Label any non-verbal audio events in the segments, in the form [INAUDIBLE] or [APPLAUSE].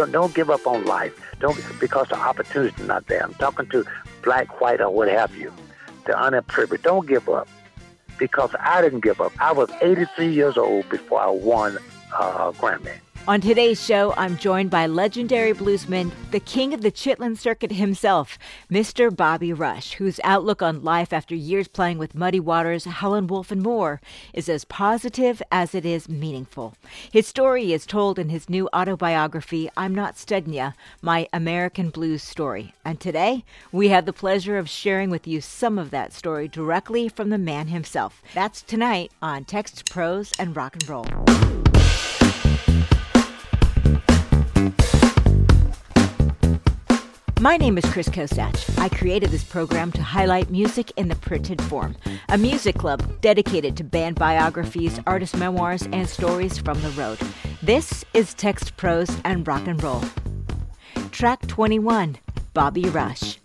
don't, don't give up on life. Don't because the opportunity is not there. I'm talking to black, white, or what have you. The unprivileged. Don't give up because I didn't give up. I was 83 years old before I won uh, Grammy. On today's show, I'm joined by legendary bluesman, the king of the Chitlin Circuit himself, Mr. Bobby Rush, whose outlook on life after years playing with Muddy Waters, Howlin' Wolf, and more is as positive as it is meaningful. His story is told in his new autobiography, I'm Not Studdin' Ya, My American Blues Story. And today, we have the pleasure of sharing with you some of that story directly from the man himself. That's tonight on Text, Prose, and Rock and Roll. My name is Chris Kosach. I created this program to highlight music in the printed form, a music club dedicated to band biographies, artist memoirs, and stories from the road. This is Text, Prose, and Rock and Roll. Track 21 Bobby Rush.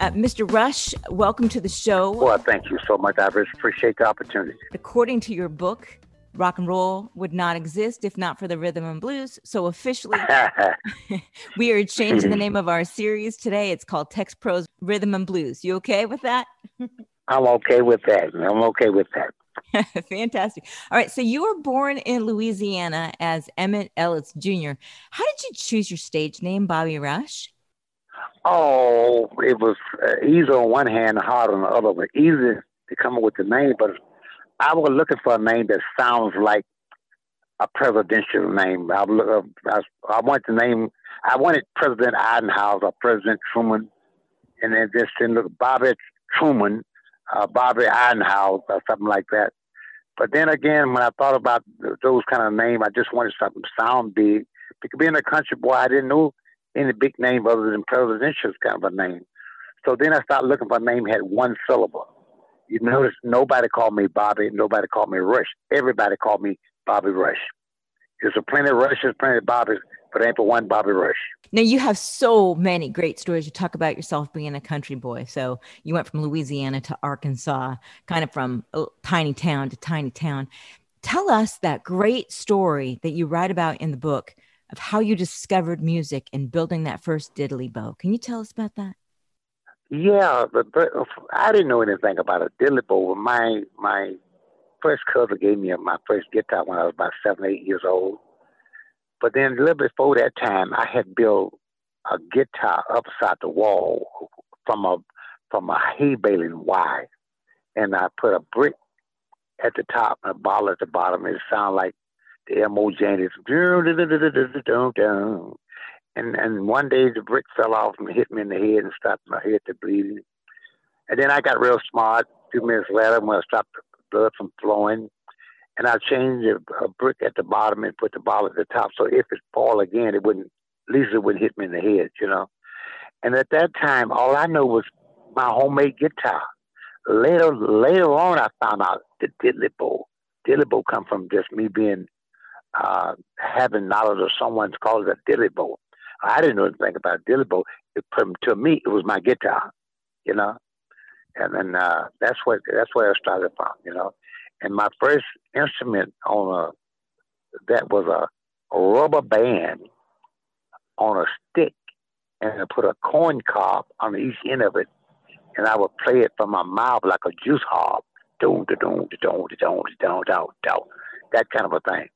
Uh, Mr. Rush, welcome to the show. Well, thank you so much. I appreciate the opportunity. According to your book, rock and roll would not exist if not for the rhythm and blues. So officially, [LAUGHS] [LAUGHS] we are changing the [LAUGHS] name of our series today. It's called Text Prose Rhythm and Blues. You okay with that? I'm okay with that. I'm okay with that. Fantastic. All right. So you were born in Louisiana as Emmett Ellis Jr. How did you choose your stage name, Bobby Rush? Oh, it was uh, easy on one hand, hard on the other. But easy to come up with the name, but I was looking for a name that sounds like a presidential name. I, I, I wanted to name, I wanted President Eisenhower or President Truman, and then just didn't look Bobby Truman, uh, Bobby Eisenhower or something like that. But then again, when I thought about those kind of names, I just wanted something sound big. Because being a country boy, I didn't know any big name other than presidential kind of a name. So then I started looking for a name that had one syllable. You notice nobody called me Bobby, nobody called me Rush. Everybody called me Bobby Rush. There's a plenty of Rushes, plenty of Bobbies, but ain't but one Bobby Rush. Now you have so many great stories. You talk about yourself being a country boy. So you went from Louisiana to Arkansas, kind of from tiny town to tiny town. Tell us that great story that you write about in the book of how you discovered music and building that first diddly bow. Can you tell us about that? Yeah, but, but I didn't know anything about a diddly bow. My my first cousin gave me my first guitar when I was about seven, eight years old. But then a little before that time, I had built a guitar upside the wall from a from a hay baling wire, and I put a brick at the top and a ball at the bottom. And it sounded like the M.O. Janis. And and one day the brick fell off and hit me in the head and stopped my head to bleeding. And then I got real smart. Few minutes later, when I stopped the blood from flowing, and I changed a, a brick at the bottom and put the ball at the top. So if it fall again, it wouldn't. At least it wouldn't hit me in the head, you know. And at that time, all I knew was my homemade guitar. Later, later on, I found out the diddly bow. Diddly bow come from just me being uh, having knowledge of someone's called a diddly bow. I didn't know anything about Diddly Bow. It, to me, it was my guitar, you know. And then uh, that's what that's where I started from, you know. And my first instrument on a that was a, a rubber band on a stick, and I put a corn cob on each end of it, and I would play it from my mouth like a juice harp, doom da doom da doom da doom da doom, that kind of a thing.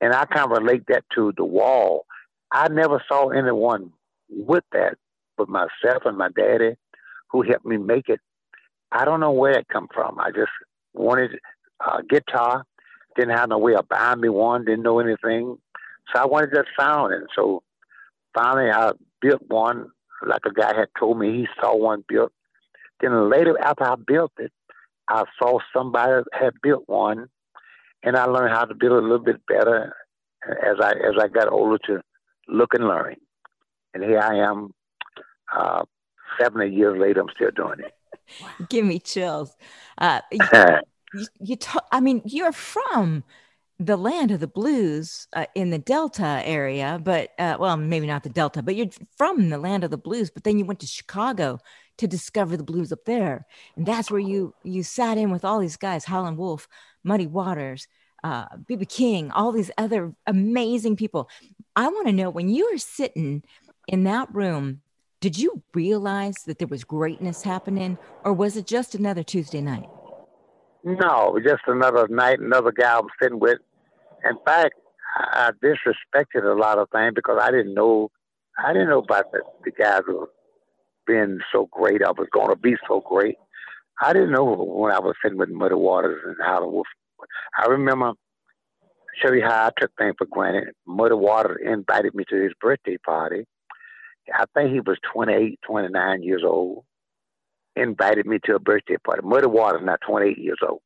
And I kind of relate that to the wall I never saw anyone with that but myself and my daddy who helped me make it. I don't know where it come from. I just wanted a guitar, didn't have no way of buying me one, didn't know anything. So I wanted that sound. And so finally I built one like a guy had told me he saw one built. Then later after I built it, I saw somebody had built one and I learned how to build a little bit better as I as I got older to look and learn. And here I am, uh, 70 years later, I'm still doing it. [LAUGHS] Give me chills. Uh, [LAUGHS] you, you, you talk, I mean, you're from the land of the blues uh, in the Delta area, but uh, well, maybe not the Delta, but you're from the land of the blues. But then you went to Chicago to discover the blues up there, and that's where you you sat in with all these guys: Howlin' Wolf, Muddy Waters, uh, BB King, all these other amazing people. I want to know when you were sitting in that room, did you realize that there was greatness happening, or was it just another Tuesday night? No, just another night, another guy I was sitting with. In fact, I disrespected a lot of things because I didn't know, I didn't know about the, the guys who being so great. I was going to be so great. I didn't know when I was sitting with Muddy Waters and Howlin' Wolf. I remember show you how I took things for granted. Muddy Water invited me to his birthday party. I think he was 28, 29 years old. Invited me to a birthday party. Muddy Waters not 28 years old.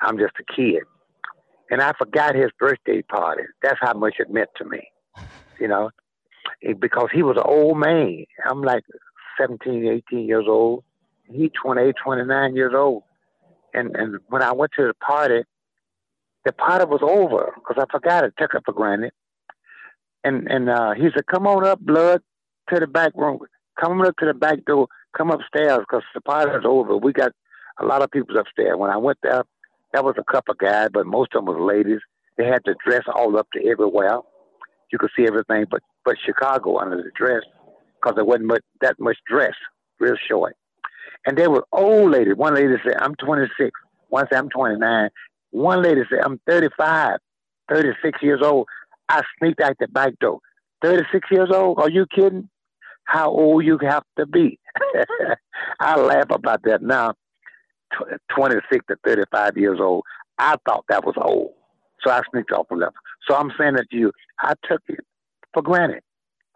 I'm just a kid. And I forgot his birthday party. That's how much it meant to me, you know, because he was an old man. I'm like 17, 18 years old. He 28, 29 years old. And and when I went to the party, the party was over because I forgot it, took it for granted. And and uh, he said, "Come on up, blood, to the back room. Come on up to the back door. Come upstairs because the party's over. We got a lot of people upstairs. When I went there, that was a couple guys, but most of them was ladies. They had the dress all up to everywhere. You could see everything, but but Chicago under the dress because there wasn't much, that much dress, real short. And they were old ladies. One lady said, I'm 26. One said, I'm 29. One lady said, I'm 35, 36 years old. I sneaked out the back door. 36 years old? Are you kidding? How old you have to be? [LAUGHS] I laugh about that now. 26 to 35 years old. I thought that was old. So I sneaked off a level. So I'm saying that to you, I took it for granted.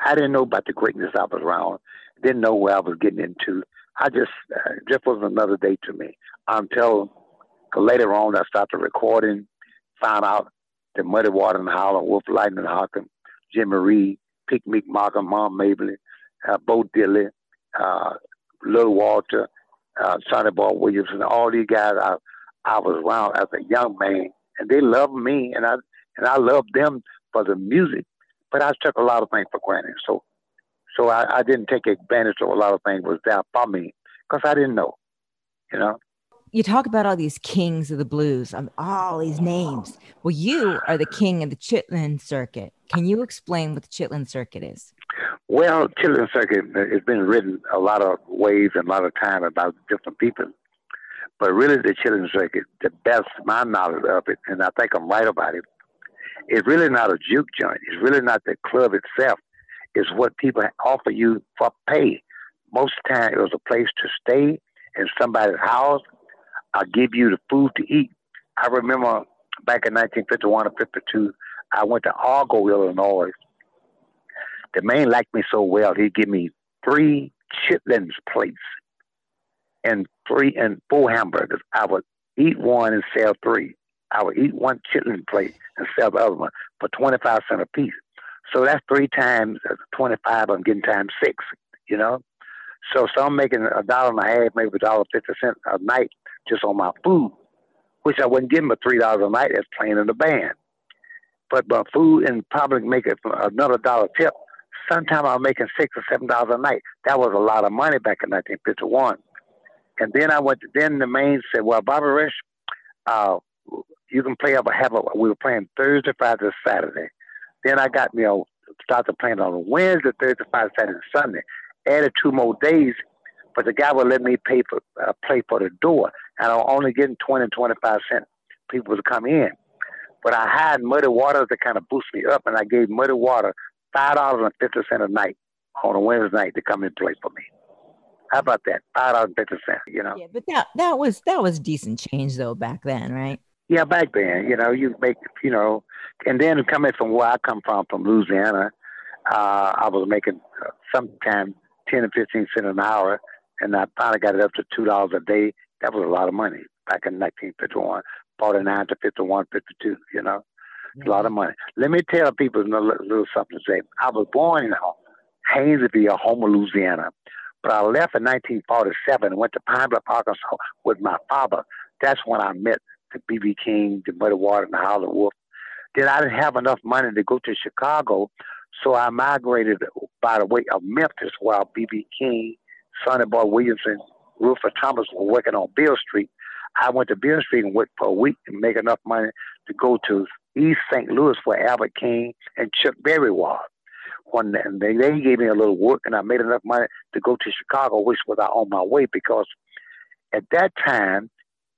I didn't know about the greatness I was around. Didn't know where I was getting into. I just uh, just was another day to me until later on I started recording, found out that Muddy Water and Howlin', Wolf Lightning Hopkins, Jimmy Reed, Pigmeat Markham, Mom Mabley, uh, Bo Diddley, uh, Little Walter, uh, Sonny Boy Williamson, all these guys I I was around as a young man, and they loved me, and I and I loved them for the music but I took a lot of things for granted. So, so I, I didn't take advantage of a lot of things was there for me because I didn't know, you know. You talk about all these kings of the blues, all these names. Well, you are the king of the Chitlin Circuit. Can you explain what the Chitlin Circuit is? Well, Chitlin Circuit uh, has been written a lot of ways and a lot of time about different people. But really, the Chitlin Circuit, the best my knowledge of it, and I think I'm right about it, it's really not a juke joint. It's really not the club itself. It's what people offer you for pay. Most time, it was a place to stay in somebody's house. I give you the food to eat. I remember back in 1951 or 52, I went to Argo, Illinois. The man liked me so well, he'd give me three chitlins plates and three and four hamburgers. I would eat one and sell three. I would eat one chitlin plate and sell the other one for 25 cents a piece. So that's three times uh, 25, I'm getting times six, you know? So, so I'm making a dollar and a half, maybe a dollar fifty cents a night just on my food, which I wouldn't give them a three dollars a night as playing in the band. But my food and probably make it another dollar tip. Sometimes I was making six or seven dollars a night. That was a lot of money back in 1951. And then I went. To, then the main said, "Well, Bobby Rush, uh, you can play up a have a we were playing Thursday, Friday, Saturday. Then I got you know started playing on Wednesday, Thursday, Friday, Saturday, Sunday. Added two more days, but the guy would let me pay for uh, play for the door, and I'm only getting twenty and twenty five cents people to come in. But I had Muddy Water to kind of boost me up, and I gave Muddy Water five dollars and fifty cents a night on a Wednesday night to come and play for me. How about that? Five dollars and fifty cents. You know. Yeah, but that that was that was decent change though back then, right? Yeah, back then, you know, you make, you know, and then coming from where I come from, from Louisiana, uh, I was making uh, sometimes 10 or 15 cents an hour, and I finally got it up to $2 a day. That was a lot of money back in 1951, 49 to 51, 52, you know, yeah. a lot of money. Let me tell people a little, little something to say. I was born in Haynesville, Homer, Louisiana, but I left in 1947 and went to Pine Bluff, Arkansas with my father. That's when I met the BB King, the Muddy Water, and the Howlin' Wolf. Then I didn't have enough money to go to Chicago, so I migrated by the way of Memphis while BB King, Sonny Boy Williamson, Rufus Thomas was working on Beale Street. I went to Beale Street and worked for a week to make enough money to go to East St. Louis where Albert King and Chuck Berry was. When they, they gave me a little work and I made enough money to go to Chicago, which was on my way because at that time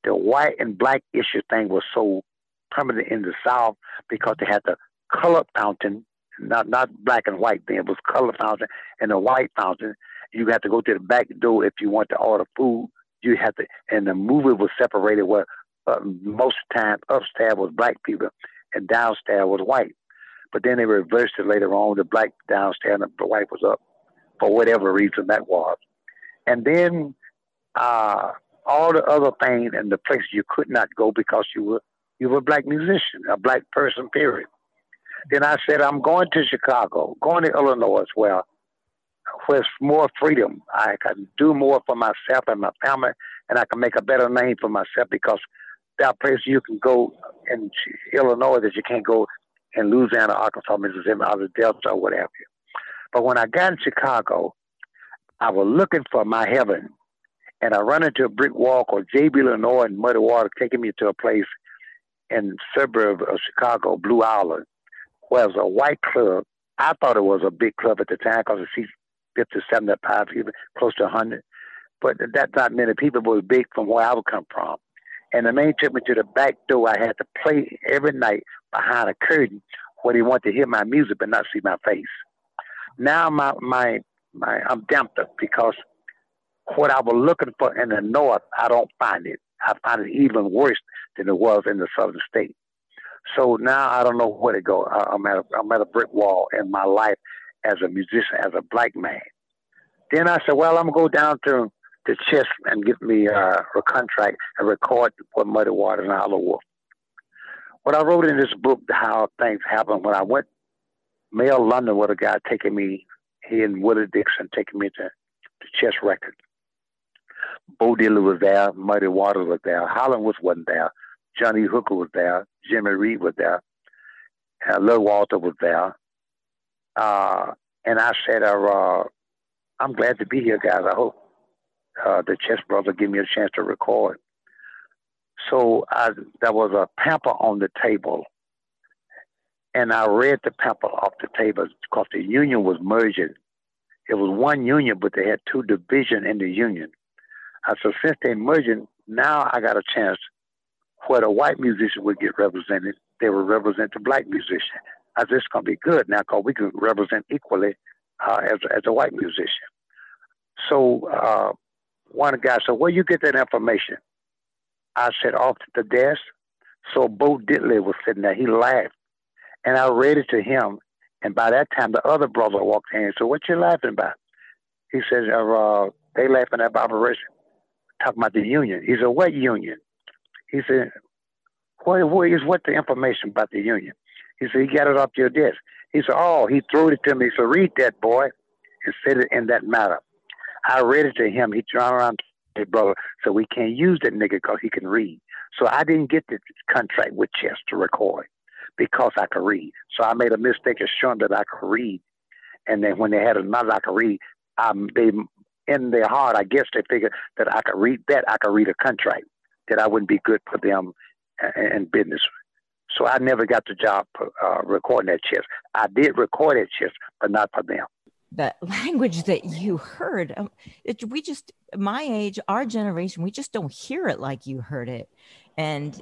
the white and black issue thing was so prominent in the South because they had the color fountain, not not black and white then, it was color fountain and the white fountain. You had to go to the back door if you want to order food. You had to, and the movie was separated where uh, most time upstairs was black people and downstairs was white. But then they reversed it later on. The black downstairs and the white was up for whatever reason that was. And then uh, all the other things and the places you could not go because you were you were a black musician, a black person, period. Then I said, I'm going to Chicago, going to Illinois as well, where it's more freedom. I can do more for myself and my family, and I can make a better name for myself because there are places you can go in Illinois that you can't go in Louisiana, Arkansas, Mississippi, or the Delta, or what have you. But when I got in Chicago, I was looking for my heaven, and I run into a brick wall called JB Lenoir and Muddy Water, taking me to a place in suburb of Chicago, Blue Island, was a white club. I thought it was a big club at the time because it seats 50, 75 people, close to 100. But that's not many people, but it was big from where I would come from. And the man took me to the back door. I had to play every night behind a curtain where he wanted to hear my music but not see my face. Now my my my I'm damped up because what I was looking for in the north, I don't find it. I find it even worse than it was in the southern state. So now I don't know where to go. I'm at a, I'm at a brick wall in my life as a musician, as a black man. Then I said, well, I'm gonna go down to the Chess and get me uh, a contract and record for Muddy Waters and Howlin' Wolf. What I wrote in this book, how things happened when I went Mel London with a guy taking me, he and Willie Dixon taking me to, to Chess Record. Bo Diddley was there, Muddy Waters was there, Howlin' Wolf wasn't there, Johnny Hooker was there, Jimmy Reed was there, uh, Lil Walter was there. Uh, and I said, uh, I'm glad to be here, guys. I hope uh, the Chess Brothers give me a chance to record. So I, there was a pamphlet on the table, and I read the pamphlet off the table because the union was merging. It was one union, but they had two divisions in the union. I said, since they're merging, now I got a chance where the white musician would get represented, they would represent the black musician. I said, it's going to be good now because we can represent equally uh, as, as a white musician. So uh, one guy said, where you get that information? I said, off to the desk. So Bo Diddley was sitting there. He laughed. And I read it to him. And by that time, the other brother walked in and said, what you laughing about? He said, uh, they laughing at Bobby Rush, talking about the union. He said, what union? He said, what, what is what the information about the union? He said, he got it off your desk. He said, oh, he threw it to me. Said, read that, boy, and said it in that matter. I read it to him. He turned around hey, brother, so we can't use that nigga because he can read. So I didn't get the contract with Chess to record because I could read. So I made a mistake of showing that I could read. And then when they had another I could read, um, they in their heart, I guess they figured that I could read that, I could read a contract, that I wouldn't be good for them in business. So I never got the job uh, recording that Chess. I did record that Chess, but not for them the language that you heard um, it, we just my age our generation we just don't hear it like you heard it and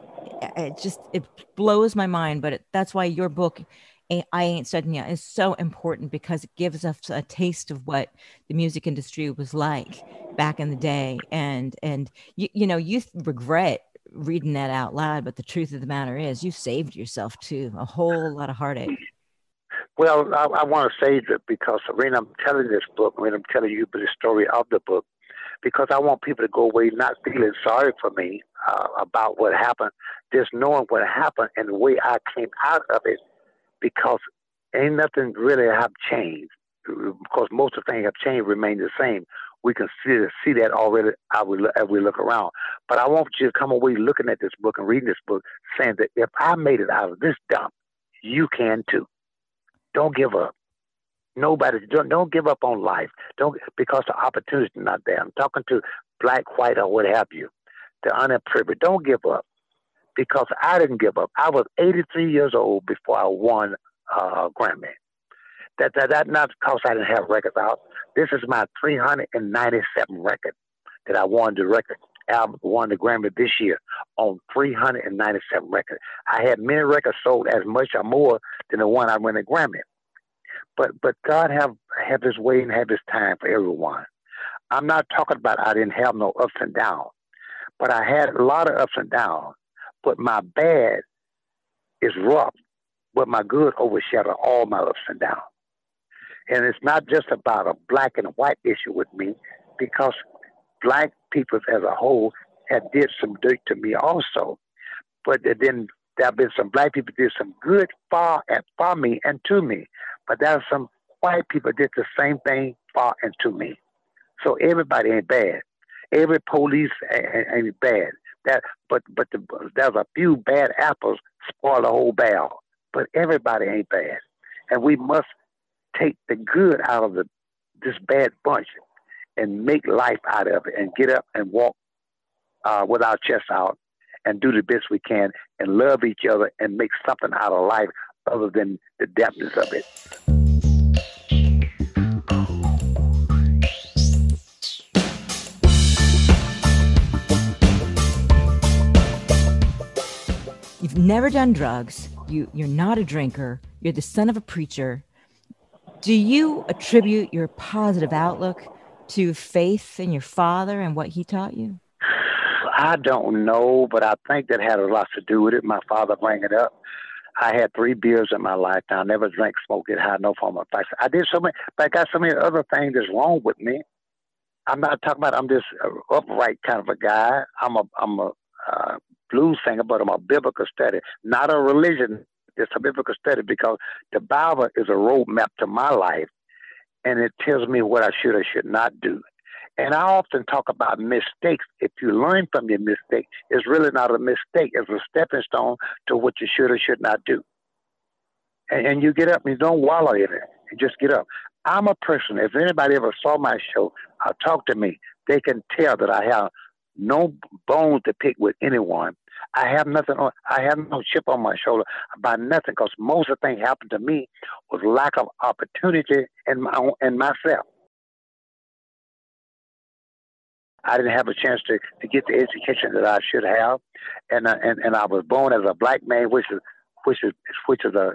it just it blows my mind but it, that's why your book I ain't yet is so important because it gives us a taste of what the music industry was like back in the day. And and you, you know you regret reading that out loud but the truth of the matter is you saved yourself too a whole lot of heartache. Well, I, I want to say that because when I'm telling this book, when I'm telling you the story of the book, because I want people to go away not feeling sorry for me uh, about what happened, just knowing what happened and the way I came out of it, because ain't nothing really have changed. Because most of the things have changed, remain the same. We can see see that already as we, as we look around. But I want you to come away looking at this book and reading this book, saying that if I made it out of this dump, you can too. Don't give up. Nobody don't don't give up on life. Don't because the opportunity not there. I'm talking to black, white, or what have you. the underprivileged. Don't give up because I didn't give up. I was 83 years old before I won uh, Grammy. That, that that not because I didn't have records out. This is my 397 record that I won the record album, won the Grammy this year on 397 records. I had many records sold as much or more than the one I won the Grammy. But but God have have His way and have His time for everyone. I'm not talking about I didn't have no ups and downs, but I had a lot of ups and downs. But my bad is rough, but my good overshadow all my ups and downs. And it's not just about a black and white issue with me, because black people as a whole had did some dirt to me also. But then there have been some black people did some good far and for me and to me. But there are some white people did the same thing far and to me. So everybody ain't bad. Every police ain't, ain't bad. That, but but the, there's a few bad apples spoil the whole barrel. But everybody ain't bad, and we must take the good out of the this bad bunch and make life out of it, and get up and walk uh, with our chest out and do the best we can and love each other and make something out of life other than the depthness of it. Never done drugs. You you're not a drinker. You're the son of a preacher. Do you attribute your positive outlook to faith in your father and what he taught you? I don't know, but I think that had a lot to do with it. My father bringing it up. I had three beers in my lifetime. I never drank, smoked, get high, no form of vice. I did so many, but I got so many other things that's wrong with me. I'm not talking about. I'm just upright kind of a guy. I'm a I'm a uh, blues but I'm a biblical study, not a religion. It's a biblical study because the Bible is a roadmap to my life, and it tells me what I should or should not do. And I often talk about mistakes. If you learn from your mistake, it's really not a mistake. It's a stepping stone to what you should or should not do. And, and you get up and you don't wallow in it. You just get up. I'm a person. If anybody ever saw my show uh, or talked to me, they can tell that I have no bones to pick with anyone. I have nothing on. I have no chip on my shoulder about nothing because most of the things happened to me was lack of opportunity in my own, in myself. I didn't have a chance to, to get the education that I should have, and uh, and and I was born as a black man, which is which is which is a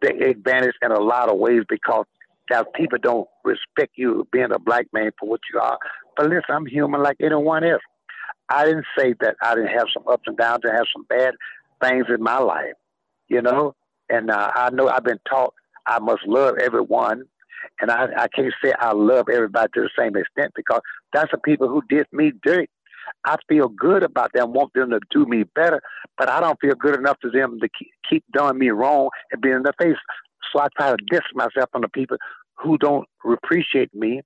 the advantage in a lot of ways because now people don't respect you being a black man for what you are. But listen, I'm human like anyone else. I didn't say that I didn't have some ups and downs. I have some bad things in my life, you know. And uh, I know I've been taught I must love everyone, and I, I can't say I love everybody to the same extent because that's the people who did me dirt. I feel good about them, want them to do me better, but I don't feel good enough to them to keep, doing me wrong and being in the face. So I try to distance myself from the people who don't appreciate me.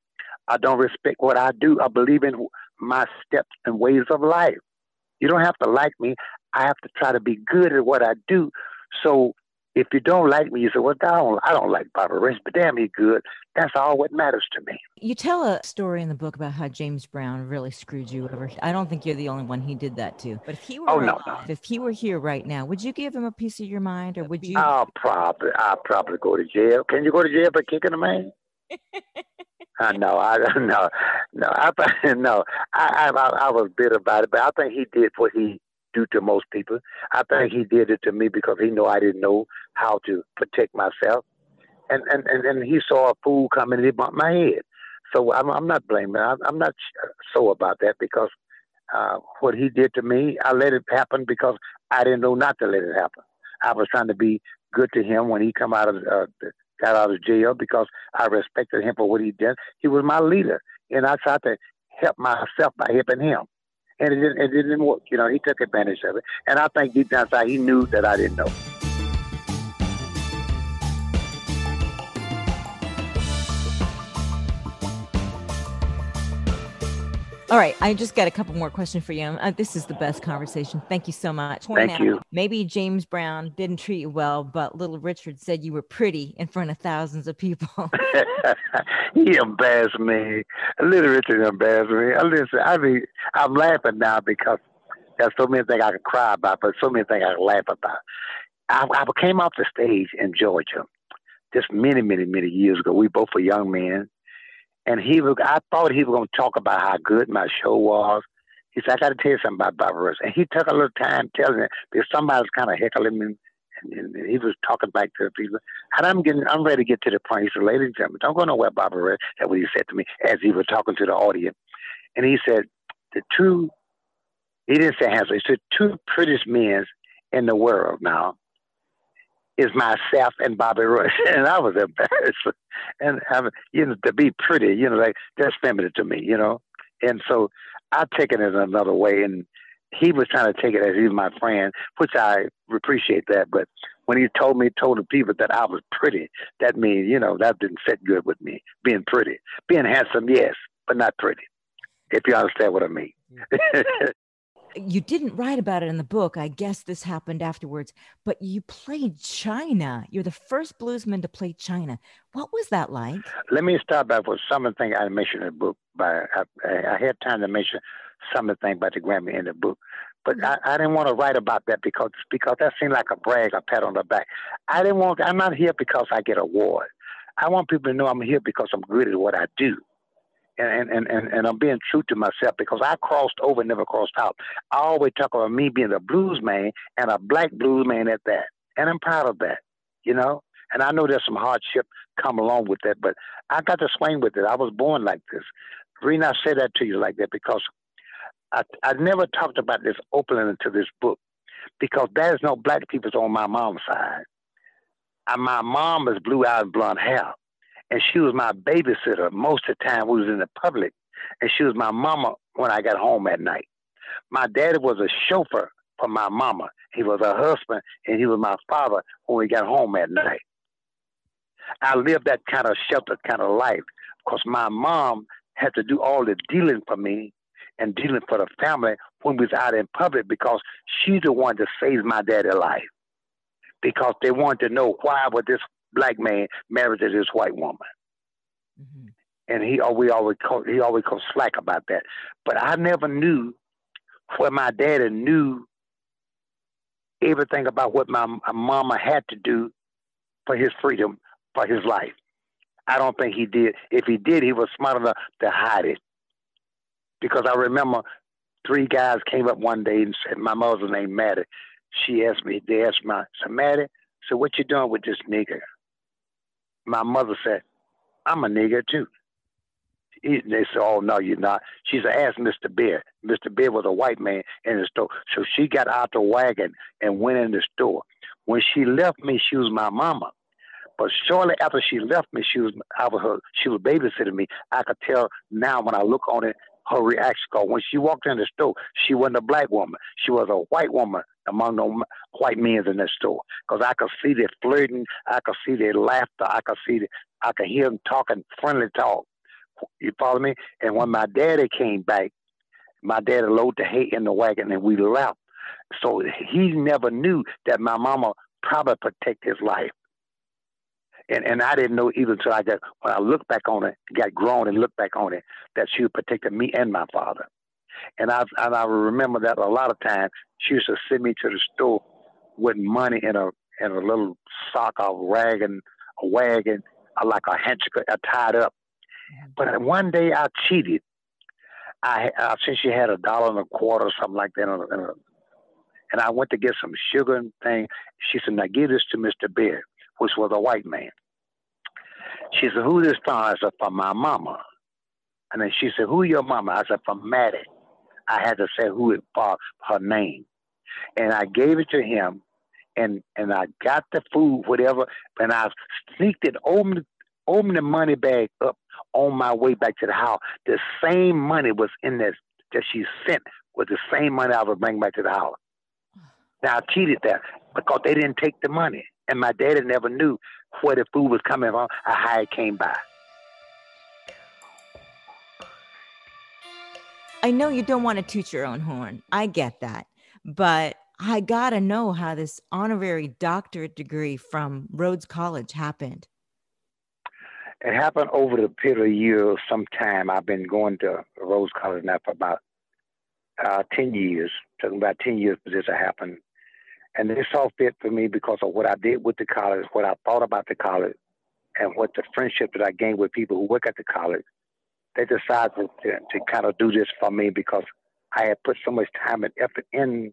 I don't respect what I do. I believe in my steps and ways of life. You don't have to like me. I have to try to be good at what I do. So if you don't like me, you say, well, I don't, I don't like Bobby Rush, but damn, he's good. That's all what matters to me. You tell a story in the book about how James Brown really screwed you over. I don't think you're the only one he did that to. But if he were oh, alive, no, no. if he were here right now, would you give him a piece of your mind, or would you? I'll probably, I'll probably go to jail. Can you go to jail for kicking a man? uh, [LAUGHS] no, I no, [LAUGHS] no, I [LAUGHS] no. I, I I was bitter about it, but I think he did what he do to most people. I think he did it to me because he knew I didn't know how to protect myself, and and and, and he saw a fool coming and he bumped my head. So I'm I'm not blaming. I'm, I'm not so about that because uh, what he did to me, I let it happen because I didn't know not to let it happen. I was trying to be good to him when he come out of uh, got out of jail because I respected him for what he did. He was my leader, and I tried to help myself by helping him and it didn't, it didn't work. You know, he took advantage of it, and I think deep down inside he knew that I didn't know. All right, I just got a couple more questions for you. Uh, this is the best conversation. Thank you so much. Point Thank out, you. Maybe James Brown didn't treat you well, but Little Richard said you were pretty in front of thousands of people. [LAUGHS] he embarrassed me. Little Richard embarrassed me. I listen, I mean, I'm laughing now because there's so many things I could cry about, but so many things I could laugh about. I, I came off the stage in Georgia just many, many, many years ago. We both were young men and he was, I thought he was going to talk about how good my show was. He said, I got to tell you something about Rush. And he took a little time telling me because somebody was kind of heckling me. And, and, he was talking back to the people. And I'm getting, I'm ready to get to the point. He said, ladies and gentlemen, don't go nowhere, Rush. That's what he said to me as he was talking to the audience. And he said, the two, he didn't say handsome, he said, two prettiest men in the world now is myself and Bobby Rush, [LAUGHS] and I was embarrassed. And I, you know, to be pretty, you know, like that's feminine to me, you know. And so I take it in another way, and he was trying to take it as he's my friend, which I appreciate that. But when he told me, told the people that I was pretty, that means, you know, that didn't fit good with me. Being pretty, being handsome, yes, but not pretty. If you understand what I mean. [LAUGHS] you didn't write about it in the book. I guess this happened afterwards, but you played China. You're the first bluesman to play China. What was that like? Let me start by with some of the things I mentioned in the book. By I, I, had time to mention some of the things about the Grammy in the book, but mm-hmm. I, I didn't want to write about that because because that seemed like a brag, a pat on the back. I didn't want. I'm not here because I get award. I want people to know I'm here because I'm good at what I do and, and, and, and I'm being true to myself because I crossed over, and never crossed out. I always talk about me being a blues man and a black blues man at that. And I'm proud of that, you know? And I know there's some hardship come along with that, but I got to swing with it. I was born like this. The reason I say that to you like that because I, I never talked about this opening into this book because there's no black people on my mom's side. And my mom is blue eyed blonde hair and she was my babysitter most of the time we was in the public and she was my mama when i got home at night. My daddy was a chauffeur for my mama. He was her husband and he was my father when we got home at night. I lived that kind of sheltered kind of life. Because my mom had to do all the dealing for me and dealing for the family when we was out in public because she's the one that saved my daddy's life. Because they wanted to know why would this black man married to this white woman. Mm-hmm. And he we always call, he always called slack about that. But I never knew where my daddy knew everything about what my, my mama had to do for his freedom, for his life. I don't think he did. If he did, he was smart enough to hide it. Because I remember three guys came up one day and said, my mother's name Maddie. She asked me, they asked my, so Maddie, so what you doing with this nigger? My mother said, I'm a nigger too. He, they said, Oh, no, you're not. She said, Ask Mr. Bear. Mr. Bear was a white man in the store. So she got out the wagon and went in the store. When she left me, she was my mama. But shortly after she left me, she was I was her she was babysitting me. I could tell now when I look on it her reaction. Cause when she walked in the store, she wasn't a black woman. She was a white woman among the white men in the store. Cause I could see their flirting, I could see their laughter, I could see, the, I could hear them talking friendly talk. You follow me? And when my daddy came back, my daddy loaded the hay in the wagon and we left. So he never knew that my mama probably protect his life and and I didn't know even until I got when I looked back on it, got grown and looked back on it, that she protected me and my father. And I and I remember that a lot of times she used to send me to the store with money in a in a little sock or rag and a wagon, uh, like a handkerchief uh, tied up. But one day I cheated. I, I since she had a dollar and a quarter or something like that, in a, in a, and I went to get some sugar and thing. She said, "Now give this to Mister Bear," which was a white man. She said, Who this from? I said, From my mama. And then she said, Who your mama? I said, From Maddie. I had to say who it was, her name. And I gave it to him and and I got the food, whatever, and I sneaked it open opened the money bag up on my way back to the house. The same money was in there that she sent was the same money I was bringing back to the house. Now I cheated that because they didn't take the money. And my daddy never knew where the food was coming from or how it came by. I know you don't want to toot your own horn. I get that. But I got to know how this honorary doctorate degree from Rhodes College happened. It happened over the period of years, sometime. I've been going to Rhodes College now for about uh, 10 years, talking about 10 years for this to happen. And they saw fit for me because of what I did with the college, what I thought about the college, and what the friendship that I gained with people who work at the college. They decided to, to kind of do this for me because I had put so much time and effort in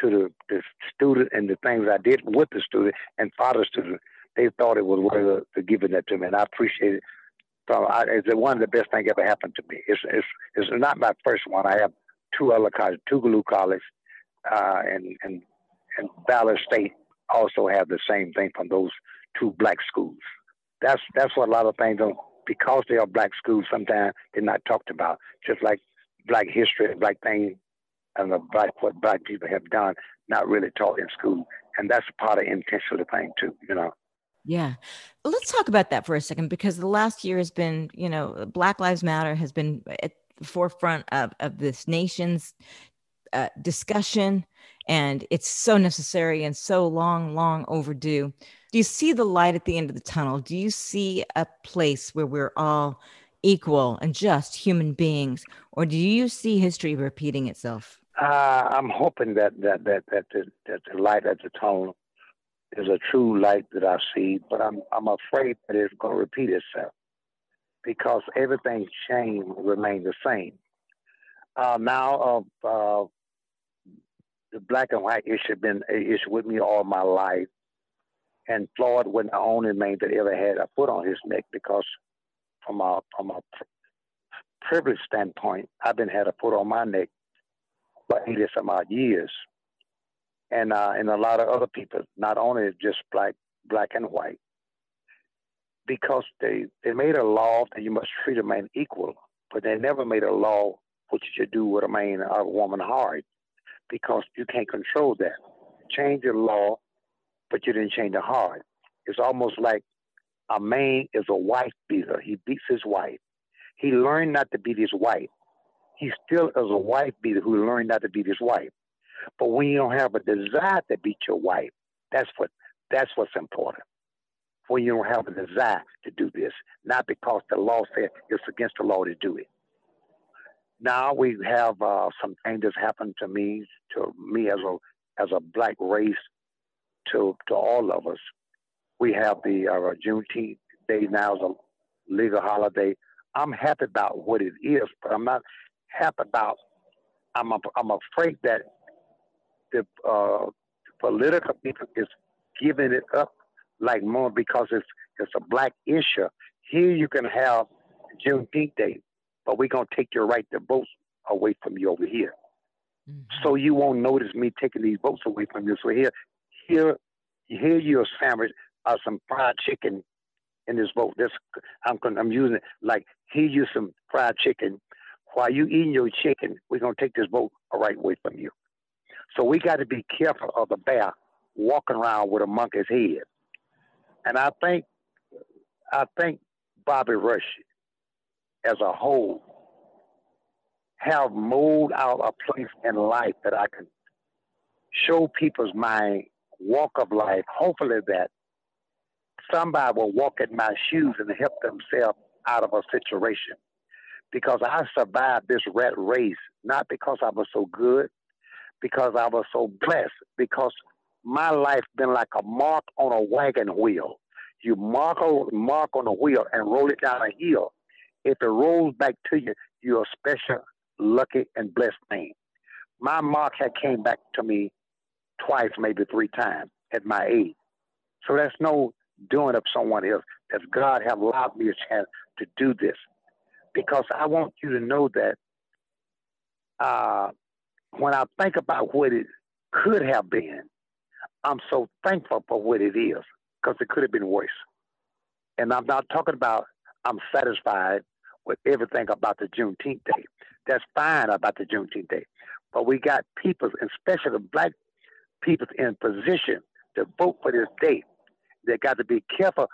to the, the student and the things I did with the student and for the student. They thought it was worth to giving that to me, and I appreciate it. So I, it's one of the best things ever happened to me. It's, it's, it's not my first one. I have two other colleges, Tougaloo College, uh, and and and Ballard State also have the same thing from those two black schools. That's that's what a lot of things don't because they are black schools. Sometimes they're not talked about, just like black history, black things, and the black what black people have done, not really taught in school, and that's part of intentional thing too. You know. Yeah. Let's talk about that for a second because the last year has been, you know, Black Lives Matter has been at the forefront of, of this nation's uh, discussion and it's so necessary and so long long overdue. Do you see the light at the end of the tunnel? Do you see a place where we're all equal and just human beings or do you see history repeating itself? Uh, i'm hoping that that that that the, that the light at the tunnel is a true light that i see but i'm i'm afraid that it's going to repeat itself because everything changed remained the same. Uh, now uh, uh, the black and white issue been an issue with me all my life. And Floyd wasn't the only man that ever had a foot on his neck because from a from a privilege standpoint, I've been had a foot on my neck for 80 some odd years. And uh, and a lot of other people, not only just black black and white, because they they made a law that you must treat a man equal, but they never made a law what you should do with a man or a woman hard because you can't control that. Change the law, but you didn't change the heart. It's almost like a man is a wife beater. He beats his wife. He learned not to beat his wife. He still is a wife beater who learned not to beat his wife. But when you don't have a desire to beat your wife, that's what that's what's important. When you don't have a desire to do this, not because the law says it's against the law to do it now we have uh, some things that's happened to me, to me as a as a black race, to to all of us. We have the uh, Juneteenth day now as a legal holiday. I'm happy about what it is, but I'm not happy about. I'm a, I'm afraid that the uh, political people is giving it up like more because it's it's a black issue. Here you can have Juneteenth day, but we're going to take your right to vote away from you over here. Mm-hmm. So you won't notice me taking these votes away from you. So here, here, here you're sandwich uh, some fried chicken in this vote. This I'm I'm using it like here you some fried chicken. While you eating your chicken, we're gonna take this vote right away from you. So we got to be careful of the bear walking around with a monkey's head. And I think I think Bobby Rush as a whole have moved out a place in life that I can show people's my walk of life. Hopefully that somebody will walk in my shoes and help themselves out of a situation. Because I survived this rat race, not because I was so good, because I was so blessed, because my life been like a mark on a wagon wheel. You mark a mark on a wheel and roll it down a hill. If it rolls back to you, you're a special, lucky, and blessed man. My mark had came back to me twice, maybe three times at my age. So that's no doing of someone else. That God have allowed me a chance to do this. Because I want you to know that uh, when I think about what it could have been, I'm so thankful for what it is because it could have been worse. And I'm not talking about I'm satisfied with everything about the Juneteenth Day. That's fine about the Juneteenth Day. But we got people, especially the black people, in position to vote for this day. They got to be careful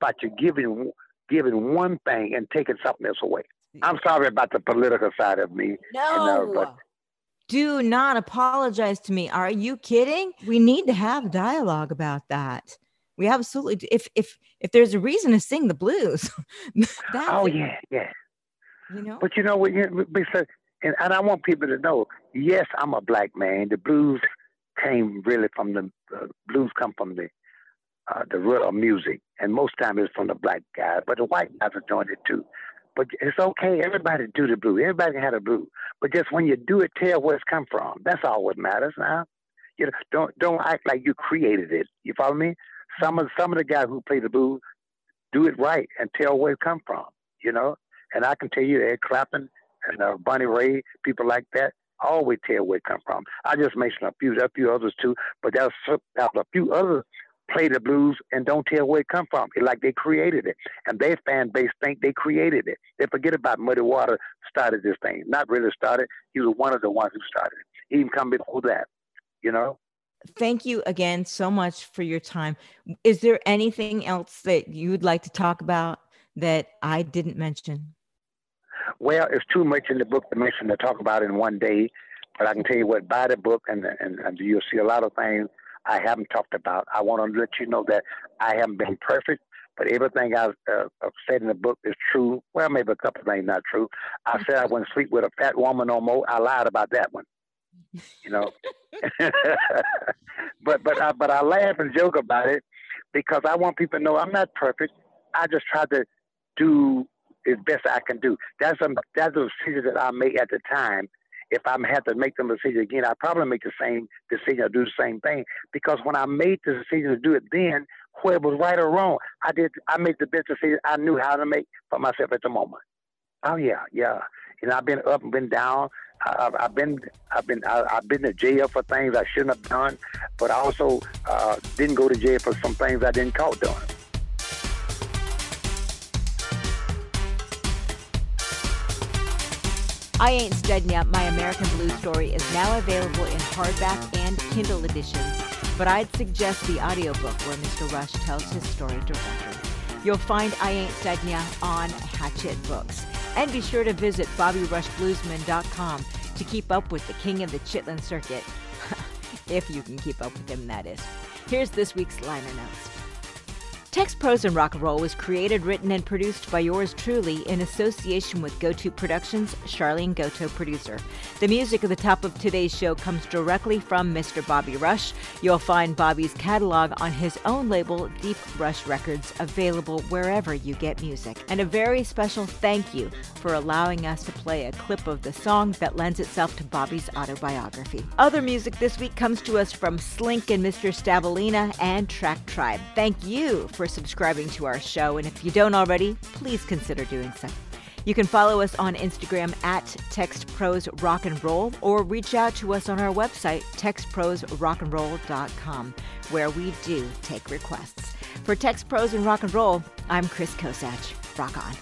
about you giving giving one thing and taking something else away. I'm sorry about the political side of me. No. but do not apologize to me. Are you kidding? We need to have dialogue about that. We absolutely do. If if if there's a reason to sing the blues, [LAUGHS] oh yeah, yeah. You know. But you know what? Because and, and I want people to know. Yes, I'm a black man. The blues came really from the uh, blues come from the uh, the of music, and most time it's from the black guys, but the white guys have joined it too. But it's okay. Everybody do the blues. Everybody can have a blues. But just when you do it, tell where it's come from. That's all what matters now. You know, don't don't act like you created it. You follow me? Some of some of the guys who play the blues do it right and tell where it come from. You know, and I can tell you, Ed Clapton and uh, Bonnie Raitt, people like that, always tell where it come from. I just mentioned a few, a few others too, but there's, there's a few others play the blues and don't tell where it come from. It's like they created it, and their fan base think they created it. They forget about Muddy Water started this thing. Not really started. He was one of the ones who started it. He even come before that. You know. Thank you again so much for your time. Is there anything else that you would like to talk about that I didn't mention? Well, it's too much in the book to mention to talk about in one day. But I can tell you what, buy the book, and, and, and you'll see a lot of things I haven't talked about. I want to let you know that I haven't been perfect, but everything I've, uh, said in the book is true. Well, maybe a couple things not true. I said I wouldn't sleep with a fat woman no more. I lied about that one. You know, [LAUGHS] [LAUGHS] but but I, but I laugh and joke about it because I want people to know I'm not perfect. I just try to do as best I can do. That's a that's a decision that I made at the time if I had to make the decision again, I'd probably make the same decision or do the same thing. Because when I made the decision to do it then, whether it was right or wrong, I did. I made the best decision I knew how to make for myself at the moment. Oh yeah, yeah. You know, I've been up and been down. I've, I've been, I've been, I've been to jail for things I shouldn't have done, but I also uh, didn't go to jail for some things I didn't caught doing. I Ain't Studdin' Ya My American Blue Story is now available in hardback and Kindle editions, but I'd suggest the audiobook where Mr. Rush tells his story directly. You'll find I Ain't Studdin' Ya on Hachette Books. And be sure to visit BobbyRushBluesman.com to keep up with the king of the Chitlin Circuit. [LAUGHS] if you can keep up with him, that is. Here's this week's liner notes. Tex Prose and Rock and Roll was created, written, and produced by yours truly in association with GoTo Productions, Charlene Goto, producer. The music at the top of today's show comes directly from Mr. Bobby Rush. You'll find Bobby's catalog on his own label, Deep Rush Records, available wherever you get music. And a very special thank you for allowing us to play a clip of the song that lends itself to Bobby's autobiography. Other music this week comes to us from Slink and Mr. Stabalina and Track Tribe. Thank you for for subscribing to our show. And if you don't already, please consider doing so. You can follow us on Instagram at TextProse Rock and Roll or reach out to us on our website, TextProseRockandRoll.com, where we do take requests. For Text Pros and Rock and Roll, I'm Chris Kosach. Rock on.